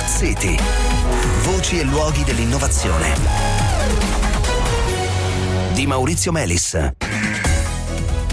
Smart City. Voci e luoghi dell'innovazione. Di Maurizio Melis.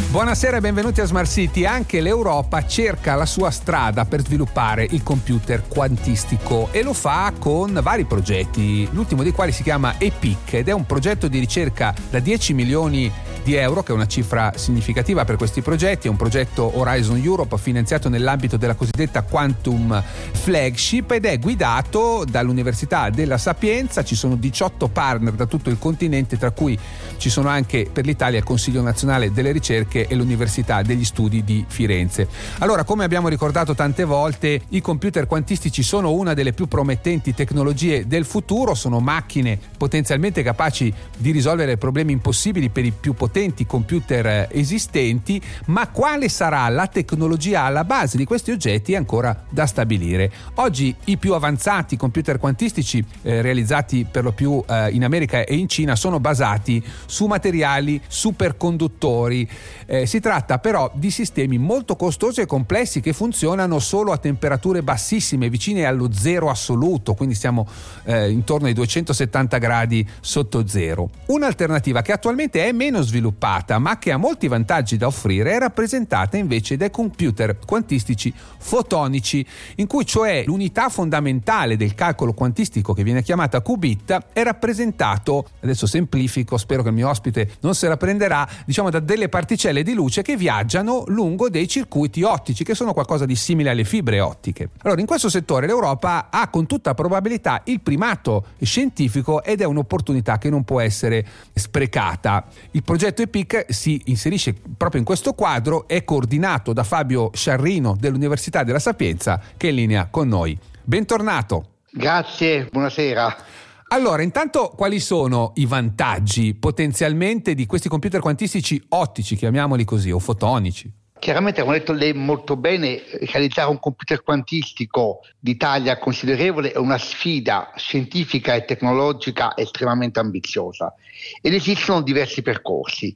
Buonasera e benvenuti a Smart City. Anche l'Europa cerca la sua strada per sviluppare il computer quantistico e lo fa con vari progetti, l'ultimo dei quali si chiama EPIC ed è un progetto di ricerca da 10 milioni di euro, che è una cifra significativa per questi progetti. È un progetto Horizon Europe finanziato nell'ambito della cosiddetta Quantum Flagship ed è guidato dall'Università della Sapienza. Ci sono 18 partner da tutto il continente, tra cui ci sono anche per l'Italia il Consiglio nazionale delle ricerche e l'Università degli Studi di Firenze. Allora, come abbiamo ricordato tante volte, i computer quantistici sono una delle più promettenti tecnologie del futuro, sono macchine potenzialmente capaci di risolvere problemi impossibili per i più potenti potenti computer eh, esistenti, ma quale sarà la tecnologia alla base di questi oggetti è ancora da stabilire. Oggi i più avanzati computer quantistici eh, realizzati per lo più eh, in America e in Cina sono basati su materiali superconduttori. Eh, si tratta però di sistemi molto costosi e complessi che funzionano solo a temperature bassissime, vicine allo zero assoluto, quindi siamo eh, intorno ai 270 gradi sotto zero. Un'alternativa che attualmente è meno sviluppata sviluppata ma che ha molti vantaggi da offrire è rappresentata invece dai computer quantistici fotonici in cui cioè l'unità fondamentale del calcolo quantistico che viene chiamata qubit è rappresentato, adesso semplifico, spero che il mio ospite non se la prenderà, diciamo da delle particelle di luce che viaggiano lungo dei circuiti ottici che sono qualcosa di simile alle fibre ottiche. Allora in questo settore l'Europa ha con tutta probabilità il primato scientifico ed è un'opportunità che non può essere sprecata. Il progetto progetto EPIC si inserisce proprio in questo quadro, è coordinato da Fabio Sciarrino dell'Università della Sapienza che è in linea con noi. Bentornato. Grazie, buonasera. Allora, intanto quali sono i vantaggi potenzialmente di questi computer quantistici ottici, chiamiamoli così, o fotonici? Chiaramente, come ha detto lei molto bene, realizzare un computer quantistico di taglia considerevole è una sfida scientifica e tecnologica estremamente ambiziosa ed esistono diversi percorsi.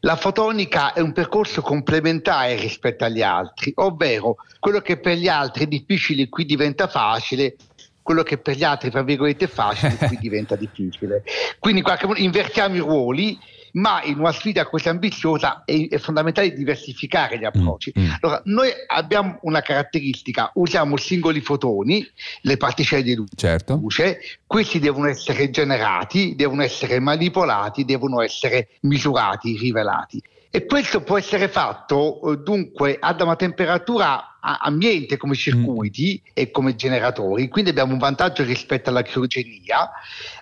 La fotonica è un percorso complementare rispetto agli altri, ovvero quello che per gli altri è difficile qui diventa facile, quello che per gli altri, tra virgolette, è facile qui diventa difficile. Quindi in qualche modo invertiamo i ruoli ma in una sfida così ambiziosa è, è fondamentale diversificare gli approcci. Mm, mm. Allora, noi abbiamo una caratteristica, usiamo singoli fotoni, le particelle di luce, certo. questi devono essere generati, devono essere manipolati, devono essere misurati, rivelati. E questo può essere fatto eh, dunque ad una temperatura ambiente come circuiti mm. e come generatori, quindi abbiamo un vantaggio rispetto alla criogenia,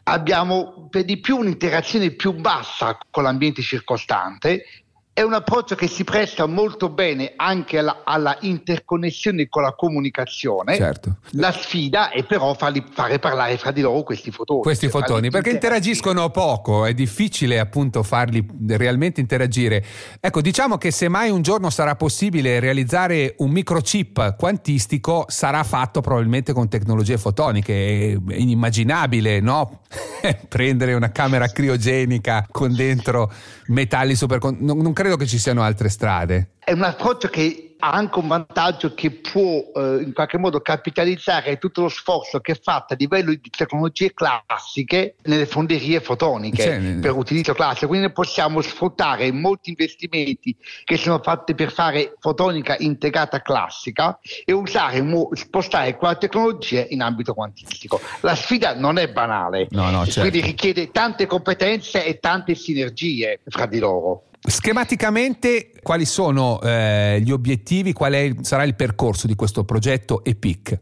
abbiamo per di più un'interazione più bassa con l'ambiente circostante è un approccio che si presta molto bene anche alla, alla interconnessione con la comunicazione. Certo. La sfida è però farli, fare parlare fra di loro questi fotoni. Questi cioè fotoni, perché interagiscono poco, è difficile appunto farli realmente interagire. Ecco, diciamo che se mai un giorno sarà possibile realizzare un microchip quantistico, sarà fatto probabilmente con tecnologie fotoniche. È inimmaginabile, no? Prendere una camera criogenica con dentro metalli super... Non, non credo che ci siano altre strade. È un approccio che ha anche un vantaggio che può eh, in qualche modo capitalizzare tutto lo sforzo che è fatto a livello di tecnologie classiche nelle fonderie fotoniche sì. per utilizzo classico. Quindi possiamo sfruttare molti investimenti che sono fatti per fare fotonica integrata classica e usare, spostare quella tecnologia in ambito quantistico. La sfida non è banale, no, no, certo. quindi richiede tante competenze e tante sinergie fra di loro. Schematicamente, quali sono eh, gli obiettivi, qual è, sarà il percorso di questo progetto EPIC?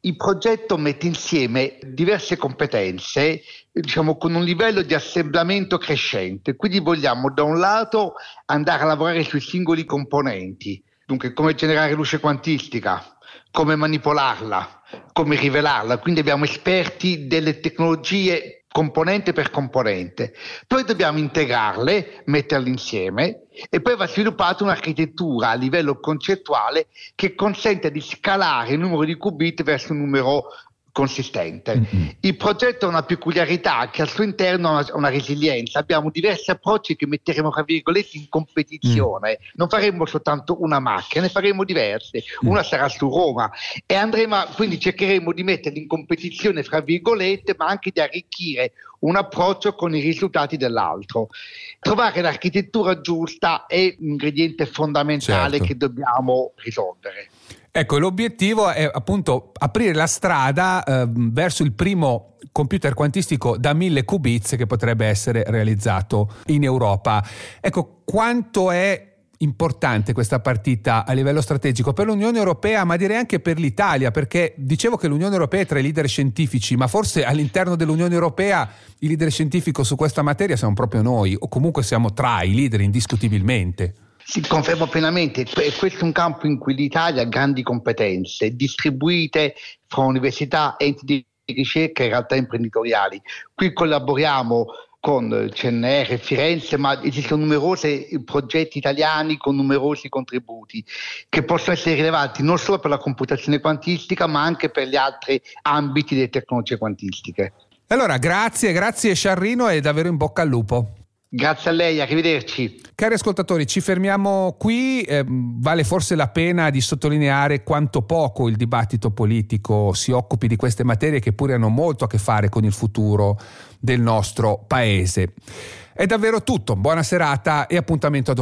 Il progetto mette insieme diverse competenze, diciamo con un livello di assemblamento crescente, quindi vogliamo da un lato andare a lavorare sui singoli componenti, dunque come generare luce quantistica, come manipolarla, come rivelarla, quindi abbiamo esperti delle tecnologie componente per componente. Poi dobbiamo integrarle, metterle insieme e poi va sviluppata un'architettura a livello concettuale che consente di scalare il numero di qubit verso un numero consistente. Mm-hmm. Il progetto ha una peculiarità che al suo interno ha una resilienza. Abbiamo diversi approcci che metteremo, tra virgolette, in competizione. Mm. Non faremo soltanto una macchina, ne faremo diverse. Mm. Una sarà su Roma e andremo, a, quindi cercheremo di metterli in competizione, fra virgolette, ma anche di arricchire un approccio con i risultati dell'altro. Trovare l'architettura giusta è un ingrediente fondamentale certo. che dobbiamo risolvere. Ecco, l'obiettivo è appunto aprire la strada eh, verso il primo computer quantistico da 1000 qubits che potrebbe essere realizzato in Europa. Ecco, quanto è importante questa partita a livello strategico per l'Unione Europea, ma direi anche per l'Italia, perché dicevo che l'Unione Europea è tra i leader scientifici, ma forse all'interno dell'Unione Europea il leader scientifico su questa materia siamo proprio noi, o comunque siamo tra i leader indiscutibilmente. Confermo pienamente, questo è un campo in cui l'Italia ha grandi competenze distribuite fra università, enti di ricerca e realtà imprenditoriali. Qui collaboriamo con CNR Firenze, ma esistono numerosi progetti italiani con numerosi contributi che possono essere rilevanti non solo per la computazione quantistica, ma anche per gli altri ambiti delle tecnologie quantistiche. Allora, grazie, grazie Sciarrino e davvero in bocca al lupo. Grazie a lei, arrivederci. Cari ascoltatori, ci fermiamo qui. Eh, vale forse la pena di sottolineare quanto poco il dibattito politico si occupi di queste materie che pure hanno molto a che fare con il futuro del nostro paese. È davvero tutto. Buona serata e appuntamento a domani.